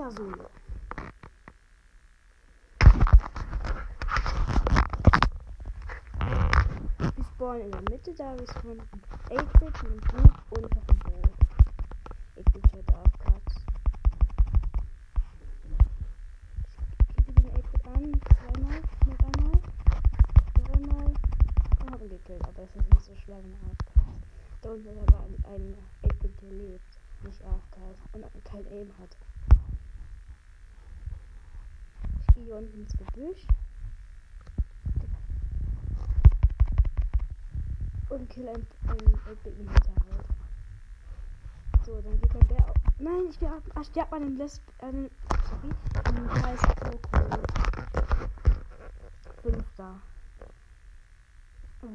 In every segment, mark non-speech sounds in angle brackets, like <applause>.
Meter Solo. Wir spawnen in der Mitte, da wir spawnen 8-Bit, ein Buch und noch ein Boot. 8-Bit wird aufgehört. Ich gebe den 8-Bit an, zweimal, noch einmal, dreimal und habe ihn gekillt, aber es ist nicht so schwer, wenn er aufgehört. Da unten ist aber ein, ein 8-Bit, der lebt, nicht aufgehört und kein Aim hat. Ich gehe hier Gebüsch. und kill ein, ein, ein Big Hinterhalt. So, dann geht mein Bär auf. Nein, ich sterbe, ah, sterb an dem Lesb, an sorry, an Kreis Coco. Fünfter. Oh.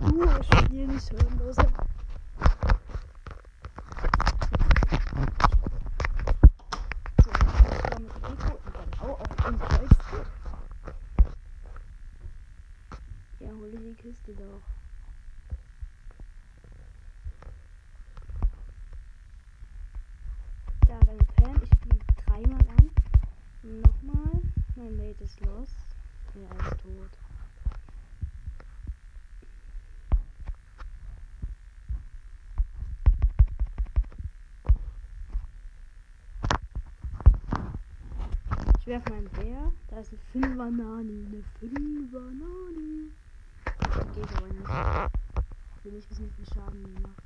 So, uh, Spiel nicht hörenloser. So, ich war mit Rico und dann auch auf den Kreuz. Ja, hole die Kiste doch. Da, deine Pam, ich fliege dreimal an. Nochmal. Mein Mate ist lost. Er ist tot. Ich werfe meinen Bär. Da ist eine 5er Nani. Eine 5er Nani. Geht aber nicht. Ich will nicht wissen, wie viel Schaden die macht.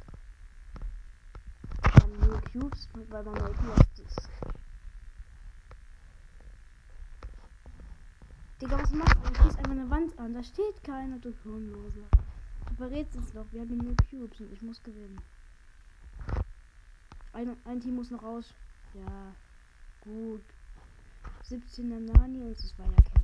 Haben nur Cubes, weil man Mate lost ist. Digga, was machst du? Du schießt einfach eine Wand an. Da steht keiner, du Hirnloser. Du verrätst es doch. Wir haben nur Cubes und ich muss gewinnen. Ein, ein Team muss noch raus. Ja, gut. 17er Nani und es war ja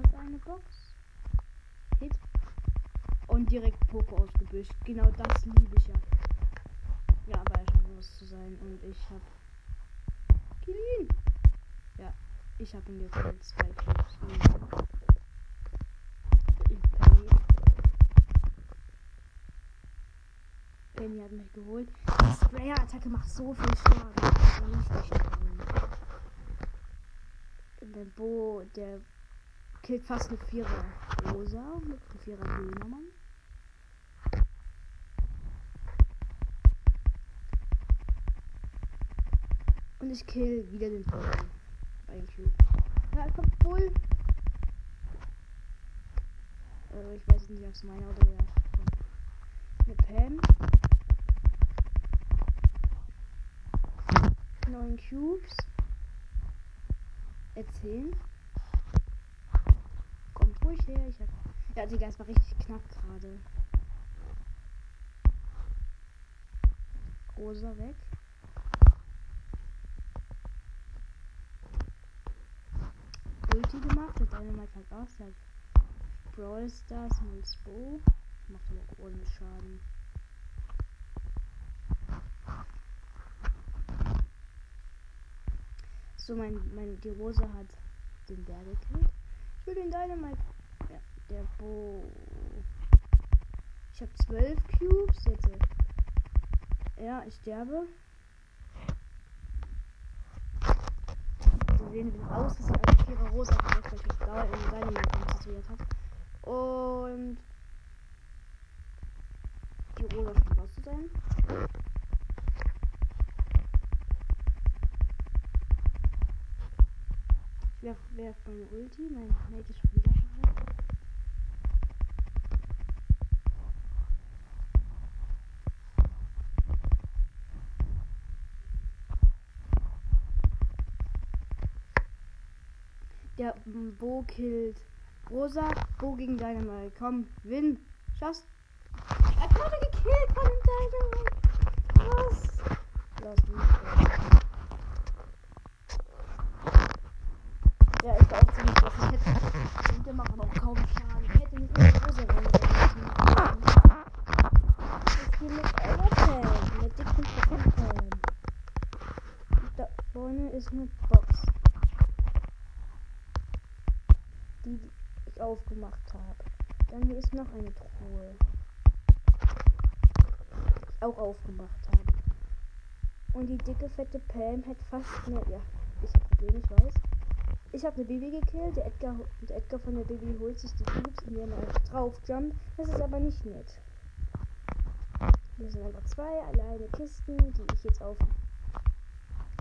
Da ist eine Box. Hit. Und direkt Poco ausgebüscht. Genau das liebe ich ja. Ja, aber er scheint los zu sein. Und ich hab. Kill ihn! Ja, ich hab ihn gekillt. Zwei Cubes. Ich Penny. Penny hat mich geholt. Die Sprayer-Attacke macht so viel Schaden. Richtig schlimm. Der Bo, der killt fast eine Vierer Rosa mit einem Vierer Dönermann. Und ich kill wieder den Bull. Cube. Ja, kommt Bull. Äh, ich weiß nicht, ob es meiner oder der. Eine Pam. Neun Cubes. Erzählen. Ruhig her. Ich hab. Ja, Digga, es war richtig knapp gerade. Rosa weg. Ulti gemacht, der Dynamite halt aus, hat Brawl Stars und als Bo. Macht aber ohne Schaden. So, mein, mein, die Rose hat den Bär gekillt. Ich will den Dynamite. Der Bo. Ich habe zwölf Cubes jetzt. äh, Ja, ich sterbe. Sie sehen, wie aus Versehen als Vierer rosa ich mich blau in Dynamite konzentriert hat. Und die rosa scheint raus zu sein. Ich werf, werf meine Ulti, mein Mate ist schon wieder bereit. Der Bo killt Rosa. Bo gegen Dynamite. Komm, win. Schaffst. Er wurde gekillt von dem. Was? Lass mich. Ja, ich war auch ziemlich krass. Ich hätte. Der macht aber auch kaum Schaden. Ich hätte nicht in die Hose rein. Das geht mit einer Pam. Mit dicken Pam. Da vorne ist eine Box. Die, die ich aufgemacht habe. Dann hier ist noch eine Truhe. Die ich auch aufgemacht habe. Und die dicke, fette Pam hat fast mehr. Ja, ich habe Probleme, ich weiß. Ich habe eine Baby gekillt. Der Edgar, der Edgar von der Baby holt sich die Cubes, indem er einfach drauf jumpt. Das ist aber nicht nett. Hier sind einfach zwei alleine Kisten, die ich jetzt auf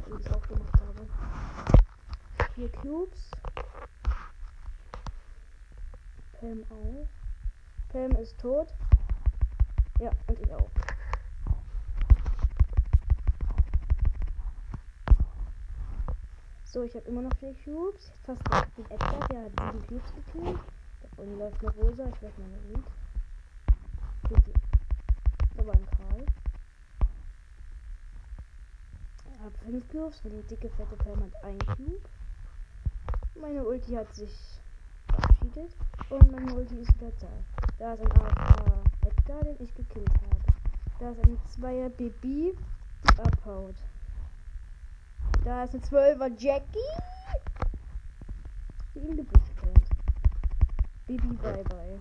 die ich aufgemacht habe. Vier Cubes. Pam auch. Pam ist tot. Ja, und ich auch. So, ich habe immer noch vier Cubes. Fast den Edgar, der hat sieben Cubes gekillt. Da vorne läuft eine Rosa, ich werde meine Ult. Da war ein Karl. Ich habe fünf Cubes, die dicke, fette Pam hat ein Cube. Meine Ulti hat sich verabschiedet. Und meine Ulti ist wieder da. Ist ein AFK Edgar, den ich gekillt habe. Da ist eine Zweier Baby, die abhaut. Da ist eine 12er Jackie. Die im Gebüsch kennt. Baby bye bye.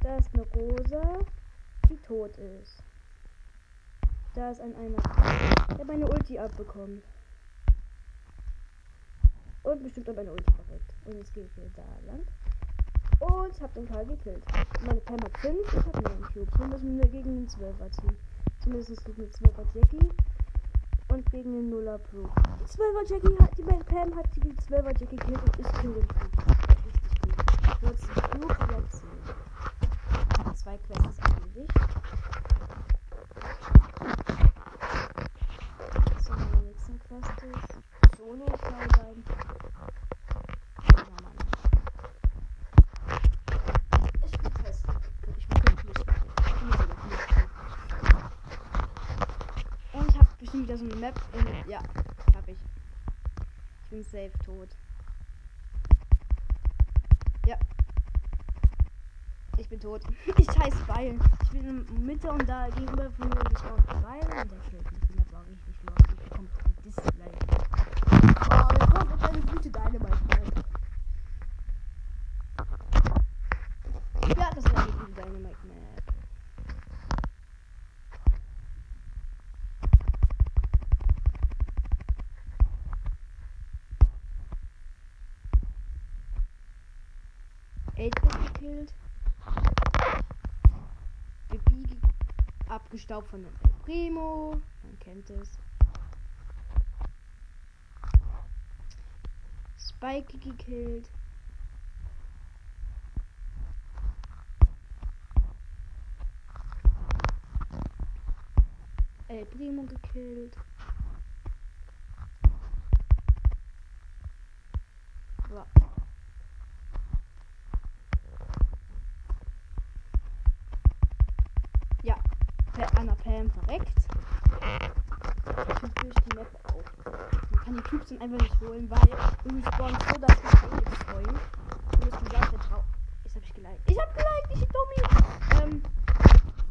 Da ist eine Rosa, die tot ist. Da ist ein einer, der meine Ulti abbekommt. Und bestimmt auch meine Ulti verreckt. Und jetzt gehe ich wieder da lang. Und ich habe den Karl gekillt. Meine Pam hat 5, ich habe 9 Cubes. Wir müssen wir gegen den 12er ziehen. Zumindest gegen den 12er Jackie und gegen den Nuller Pro. Die 12er Jackie hat, die Pam hat die 12er Jackie gekillt und ist Kill den Richtig gut. Kurz Cube platzieren. Zwei Quests erledigt. So, meine nächste Quest ist Solo frei sein. Ja, Mann. Ich bin fest. Ich bin glücklich. Ich bin sogar glücklich. Und ich habe bestimmt wieder so eine Map. Und ja, hab ich. Ich bin safe tot. Ja. Ich bin tot. <laughs> Ich scheiß Beil. Ich bin in Mitte und da gegenüber von mir gespawnt Beil und der killt mich. Die Map war richtig los. Ich bekomme ein Dislike. Oh, jetzt kommt jetzt eine gute Dynamite Map. Ja, das war eine gute Dynamite Map. Eight gekillt. Bibi ge abgestaubt von dem Primo. Man kennt es. Spike gekillt. El Primo gekillt. Ja. Ja, Per- Anna Pam verreckt. Typisch die Map auch. Man kann die Cubes dann einfach nicht holen, weil irgendwie spawnt so, dass man eh freuen. Und jetzt gesagt, der Trau. Jetzt hab ich geliked. Ich hab geliked, ich Dummi. Ähm,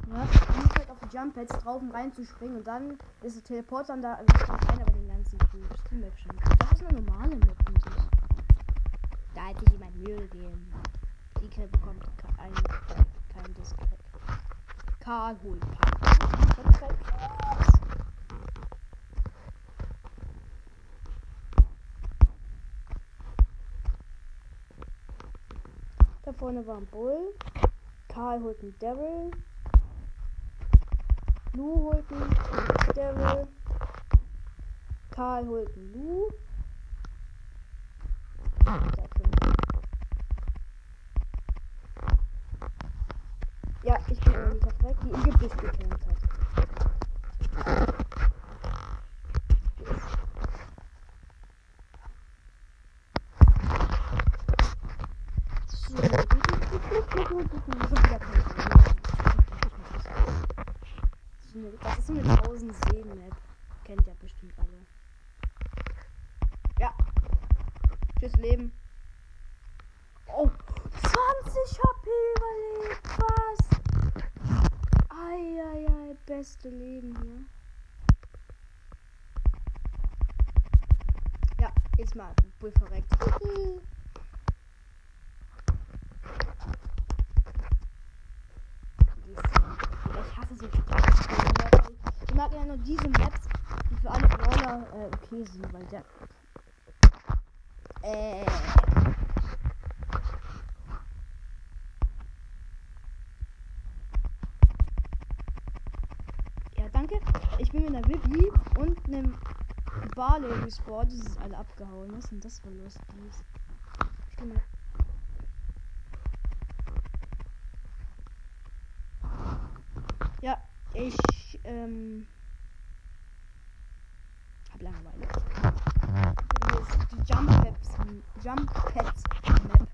ja, man muss halt auf die Jump Pads drauf, um reinzuspringen und dann ist der Teleporter dann da, also ich kann keiner bei den ganzen Cubes. Die Map schon. Das ist eine normale Map, finde ich. Da hätte sich jemand Mühe gegeben. Die bekommt kein, kein Dislike. Karl Da vorne war ein Bull. Karl holt einen Devil. Lu holt einen Devil. Karl holt einen Lu. Minecraft weg, die Gebüsch gekämpft hat. Das ist so eine 1000 Seen Map. Kennt ihr bestimmt alle. Ja. Tschüss Leben. Beste Leben hier. Ja, jetzt mal Bull verreckt. Ich hasse so Ich mag ja nur diese Maps, die für alle Brawler äh, okay sind, weil der. Äh. Ja, danke. Ich bin mit einer Bibi und einem Barley gespawnt. Die sind alle abgehauen. Was ist denn das für lustig? Ich geh mal. Ja, ich ähm, hab Langeweile. Hier ist die Jump Pads, Jump Pads Map.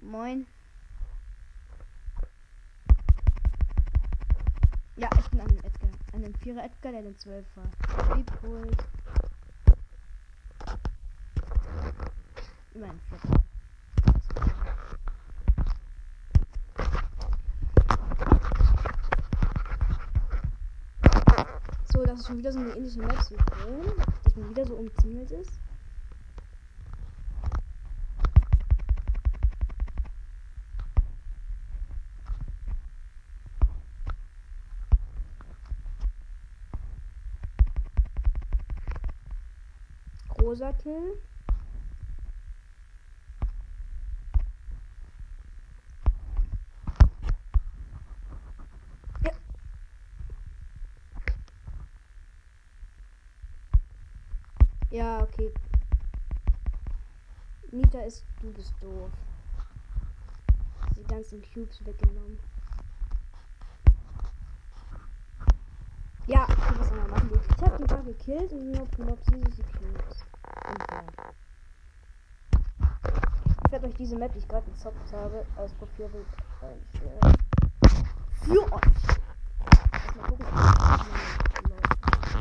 Moin. Ja, ich bin an dem Edgar. Vierer Edgar, der den 12 war. Liebholt. Immer ein Vierer. So, das ist schon wieder so eine ähnliche Map vorhin. Dass man wieder so umzingelt ist. Großer Kill. Ja. Okay. Nita ist, du bist doof. Die ganzen Cubes weggenommen. Ja, okay, was soll man machen? Ich hab ein paar gekillt und nur Mob sie die Cubes. Unfair. Ich werde euch diese Map, die ich gerade gezockt habe, als Profil einstellen. Für euch! Mal gucken, ob das läuft. So,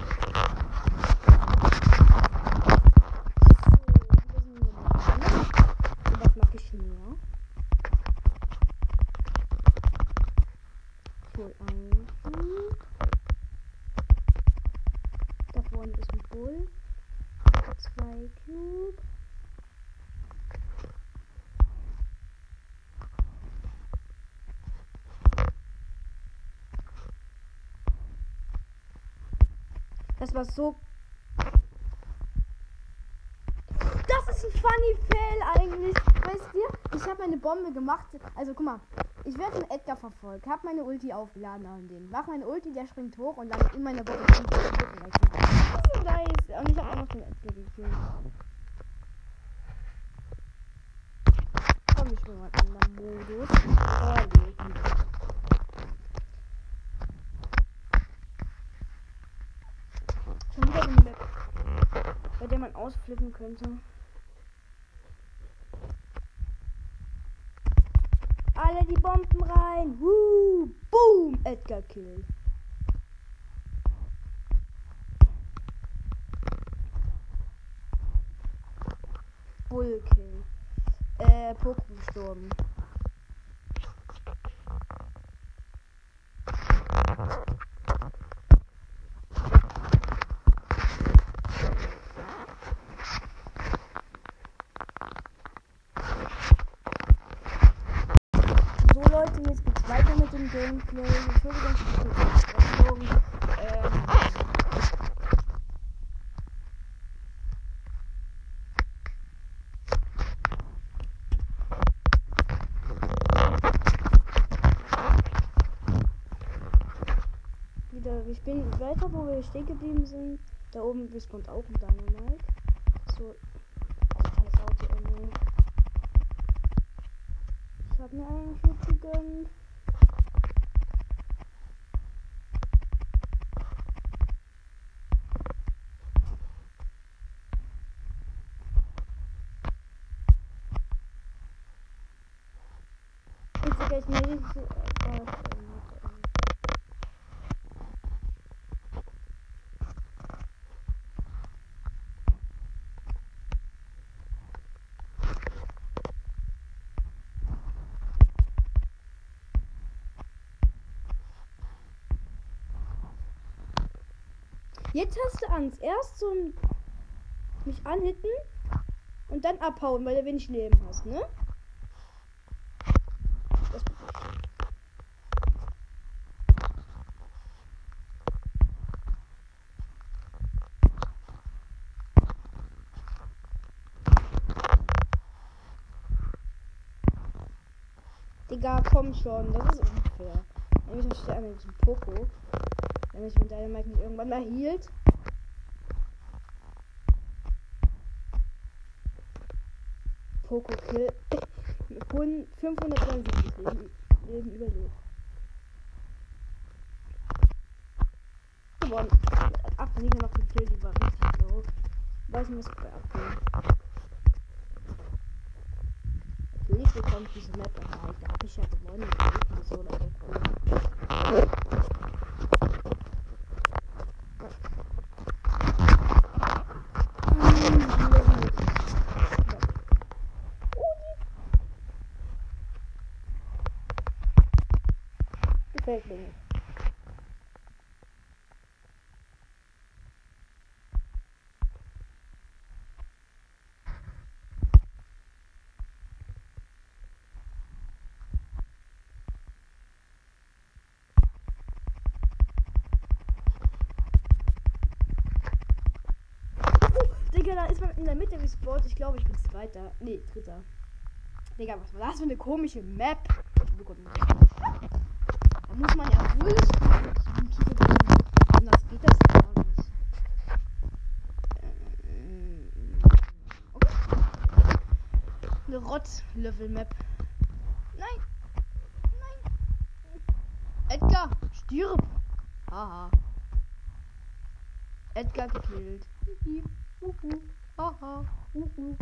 hier sind wir mal. Und was mag ich mehr? Ich hol einen Cube. Da vorne ist ein Bull. Zwei Cube. Das war so. Das ist ein funny Fail eigentlich. Weißt du, ich habe eine Bombe gemacht. Also guck mal, ich werde von Edgar verfolgt, habe meine Ulti aufgeladen an den. Mach meine Ulti, der springt hoch und landet in meiner Bombe. So nice. Und ich habe auch noch den Edgar gekillt. Komm, ich bin mal in anderen Modus. Oh, nee. Schon wieder so eine Map, bei der man ausflippen könnte. Alle die Bomben rein. Woo, boom, Edgar Kill. Bull Kill. Äh, Poco gestorben. So Leute, jetzt geht's weiter mit dem Gameplay. Entschuldigung für die Unterbrechung. Ähm, wir spielen weiter, wo wir stehen geblieben sind. Da oben respawnt auch ein Dynamite. So. Nee. Ich hab mir einen Cube gegönnt. Jetzt gleich eine riesige. Äh, Jetzt hast du Angst. Erst so mich anhitten und dann abhauen, weil du wenig Leben hast, ne? Das Digga, komm schon, das ist unfair. Nämlich steht mit diesem Poco. Wenn ich mit Dynamite nicht irgendwann mal hielt. Poco Kill. <laughs> 573 Leben, Leben überlebt. Gewonnen. Ach, Sieger noch gekillt, die war richtig low. Weiß nicht, was bei abging. Natürlich bekommt diese Map, aber da habe ich ja gewonnen. Ich bin so oder so. gefällt mir nicht. Digga, da ist man in der Mitte gespawnt. Ich glaube, ich bin Zweiter. Nee, Dritter. Digga, was war das für eine komische Map? Da muss man ja wohl anders geht das gar nicht. Ähm, okay. Eine Rotz-Level-Map. Nein. Nein. Edgar, stirb. Haha. Edgar gekillt. Uhu. Haha. Uhu.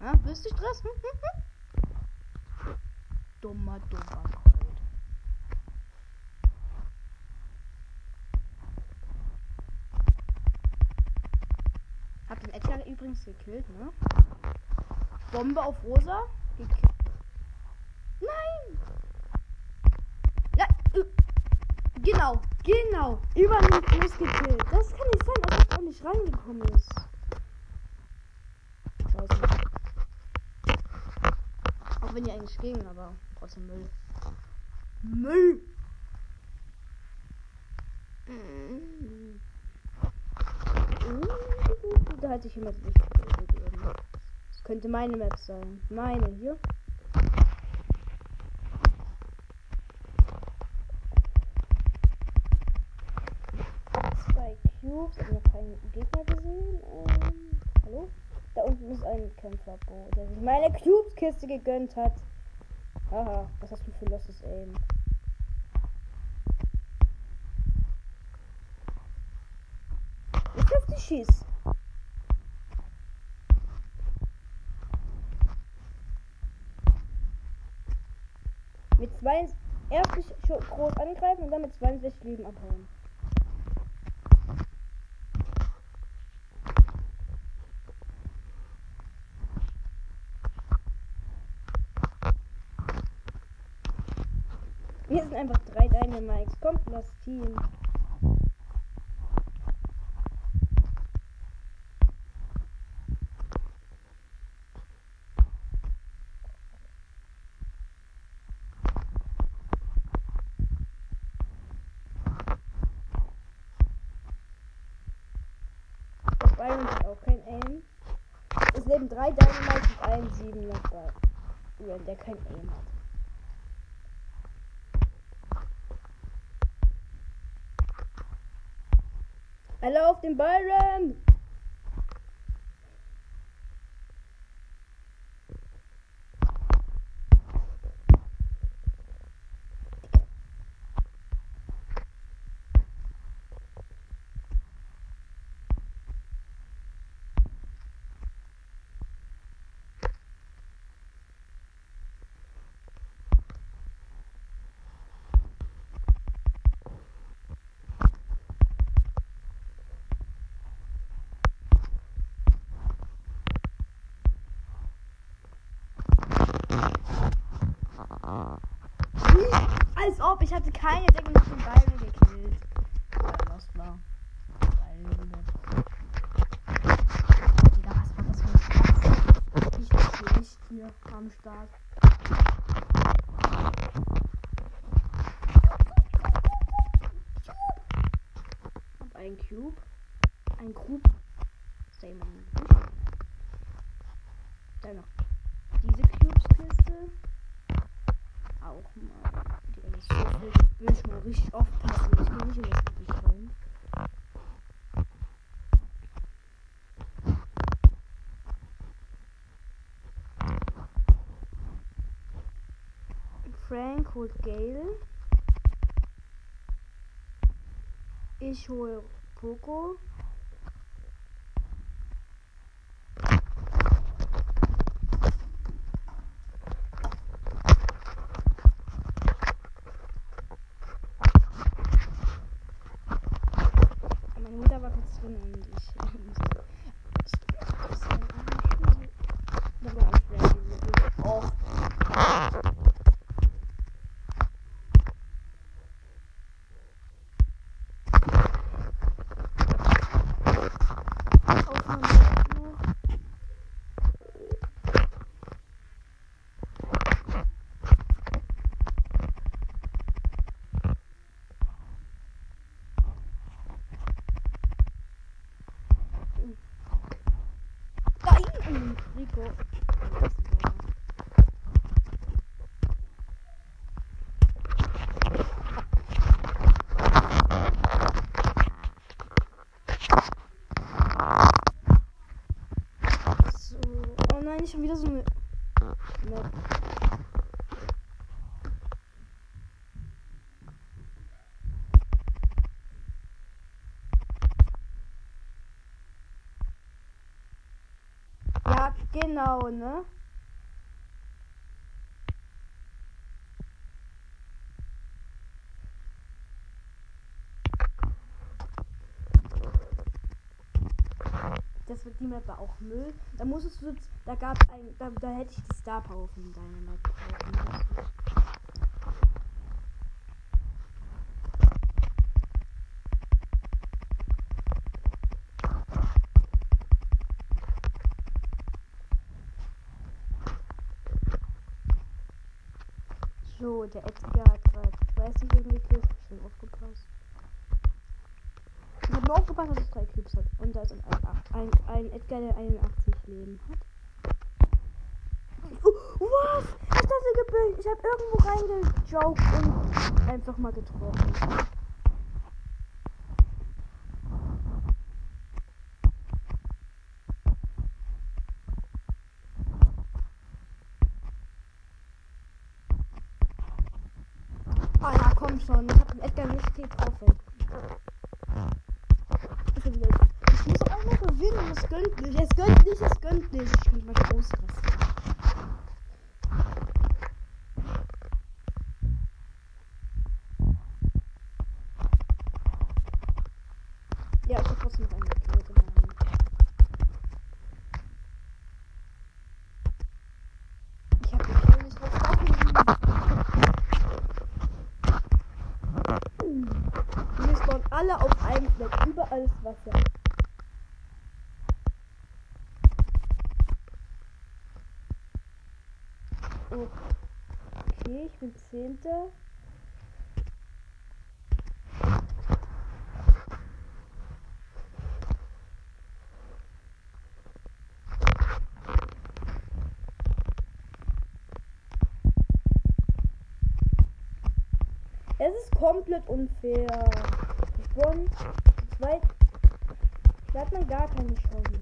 Ja, bist du Stress? Hm, hm, hm? Dummer, dummer Colt. Hab den Edgar übrigens gekillt, ne? Bombe auf Rosa. Gekillt. Nein! Ja, äh, genau, genau. Über den Fuß gekillt. Das kann nicht sein, auch nicht reingekommen ist. Scheiße. Auch wenn die eigentlich ging, aber trotzdem Müll. Müll! Mm. Uh, da hat sich jemand nicht. Das könnte meine Map sein. Meine hier. Zwei Cubes. Ich habe noch keinen Gegner gesehen. Ähm, hallo? Da unten ist ein Kämpferbo, der sich meine Cubes-Kiste gegönnt hat. Haha, was hast du für losses Aim? Ich auf die Schieß. Mit zwei erst groß angreifen und dann mit 62 Leben abhauen. Wir sind einfach drei Dynamites. Kommt das Team. Bei uns ist auch kein Aim. Es leben drei Dynamites und ein sieben noch bei. Ja, der kein Aim hat. Alle auf den Byron! Als ob ich hatte keine Deckung mit den Beinen gekillt. Lost war. Digga, was war das für ein Spaß? Ich schlecht hier am Start. Hab ein Cube. Ein Cube. Same. Dann noch diese Auch mal. Die ist so viel. Ich mal richtig aufpassen. Ich gehe nicht in das Gebiet rein. Frank holt Gale. Ich hole Poco. Meine Mutter war kurz drin und ich musste. Da war auch Frank. Oh. Aufnahme läuft noch. Nein! Rico. So. Oh nein, ich habe wieder so eine. Map. Ja, genau, ne? Die Map war auch Müll. Da musstest du da gab ein, da, da hätte ich die Star Power von Map kaufen müssen. So, der Edgar hat gerade 30 irgendwie schon aufgepasst. Habe aufgepasst, dass es drei Cubes hat. Und da ist ein, ein, ein Edgar, der 81 Leben hat. Oh, was? Ist das denn gebildet? Ich habe irgendwo reingejoked und einfach mal getroffen. Ah ja, komm schon. Ich hab den Edgar nicht drauf. ey. Ich bin wieder- Ich muss auch mal gewinnen. Es gönnt nicht. Es gönnt nicht. Es gönnt nicht. Ich könnte mal ausrasten. Ja, ich hab trotzdem noch eine Kette. Ich hab die Kill nicht drauf. Wir spawnen alle auf einem Fleck. Überall ist Wasser. Okay, ich bin Zehnte. Es ist komplett unfair. Ich bin zweit. Da hat man gar keine Chance.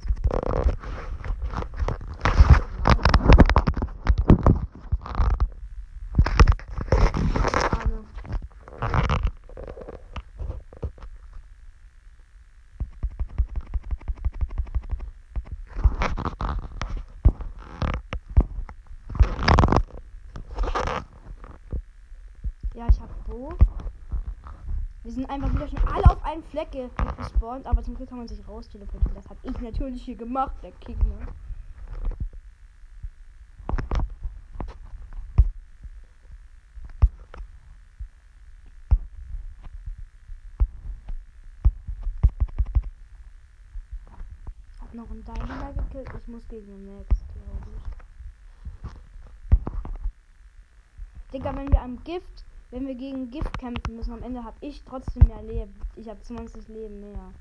Arme. Ja, ich hab Bo. Wir sind einfach wieder schon alle auf einen Fleck ge- gespawnt, aber zum Glück kann man sich raus teleportieren. Das habe ich natürlich hier gemacht, der King. Ne? noch einen Dynamite gekillt. Ich muss gegen den nächsten, glaube ich. Digga, wenn wir am Gift, wenn wir gegen Gift kämpfen müssen, am Ende habe ich trotzdem mehr Leben. Ich habe 20 Leben mehr.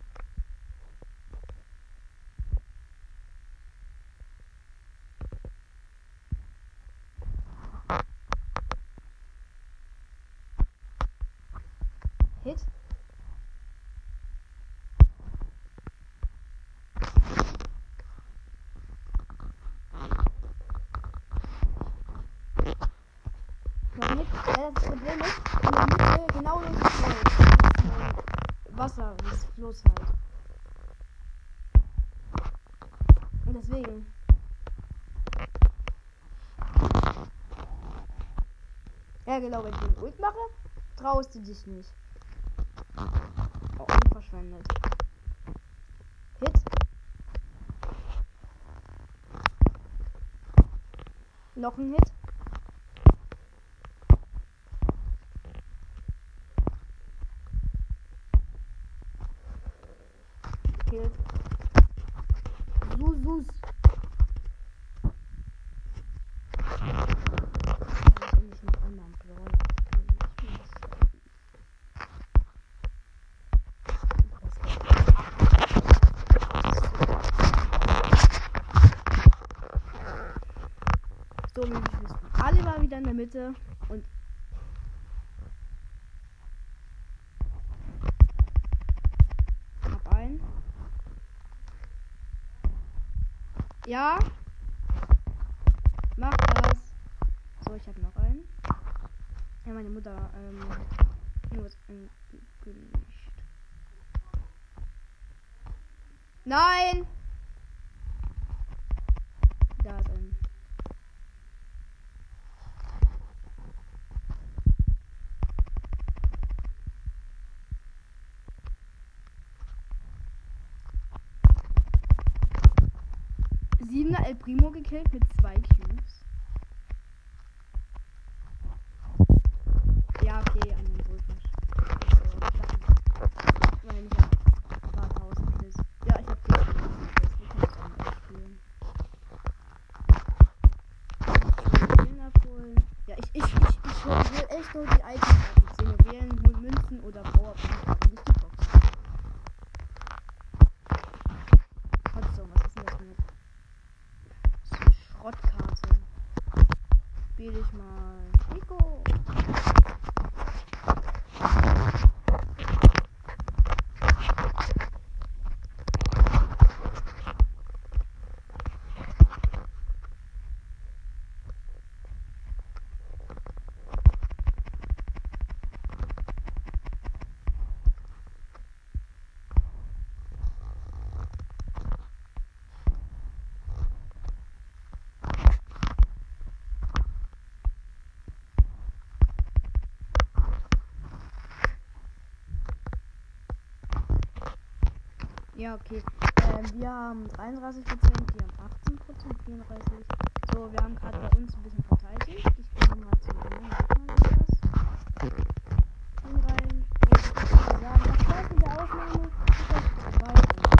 Hit. Noch nicht. Ja, das Problem ist, in der Mitte genau links ist Feld. Das ist, äh, Wasser, das ist Fluss halt. Und deswegen. Ja genau, wenn ich den Ult mache, traust du dich nicht. Oh, unverschwendet. Hit. Noch ein Hit. Killt. Susus. Ich endlich mit anderen Brawler spielen. Ich bin das- So, wie wir wissen. Alle war wieder in der Mitte und hab einen. Ja. Mach das. So, ich hab noch einen. Ja, meine Mutter, ähm, nur was angekündigt. Nein! Da ist ein. El Primo gekillt mit zwei Cubes. Ja, okay, an den Bullfisch. Weil ich hab ein paar tausend Kills. Ja, ich hab 10.000 Kills. Wir können es auch mal spielen. Juwelen abholen. Ja, ich, ich, ich, ich hol- will echt nur die Items abziehen. Juwelen, holen Münzen oder Powerpunkte. aber Nicht die Box. Trotzdem, was ist denn das für eine das ist eine Schrottkarte? Spiel ich mal. Nico! Ja, okay. Ähm, wir haben 33%, die haben 18%, 34%. So, wir haben gerade bei uns ein bisschen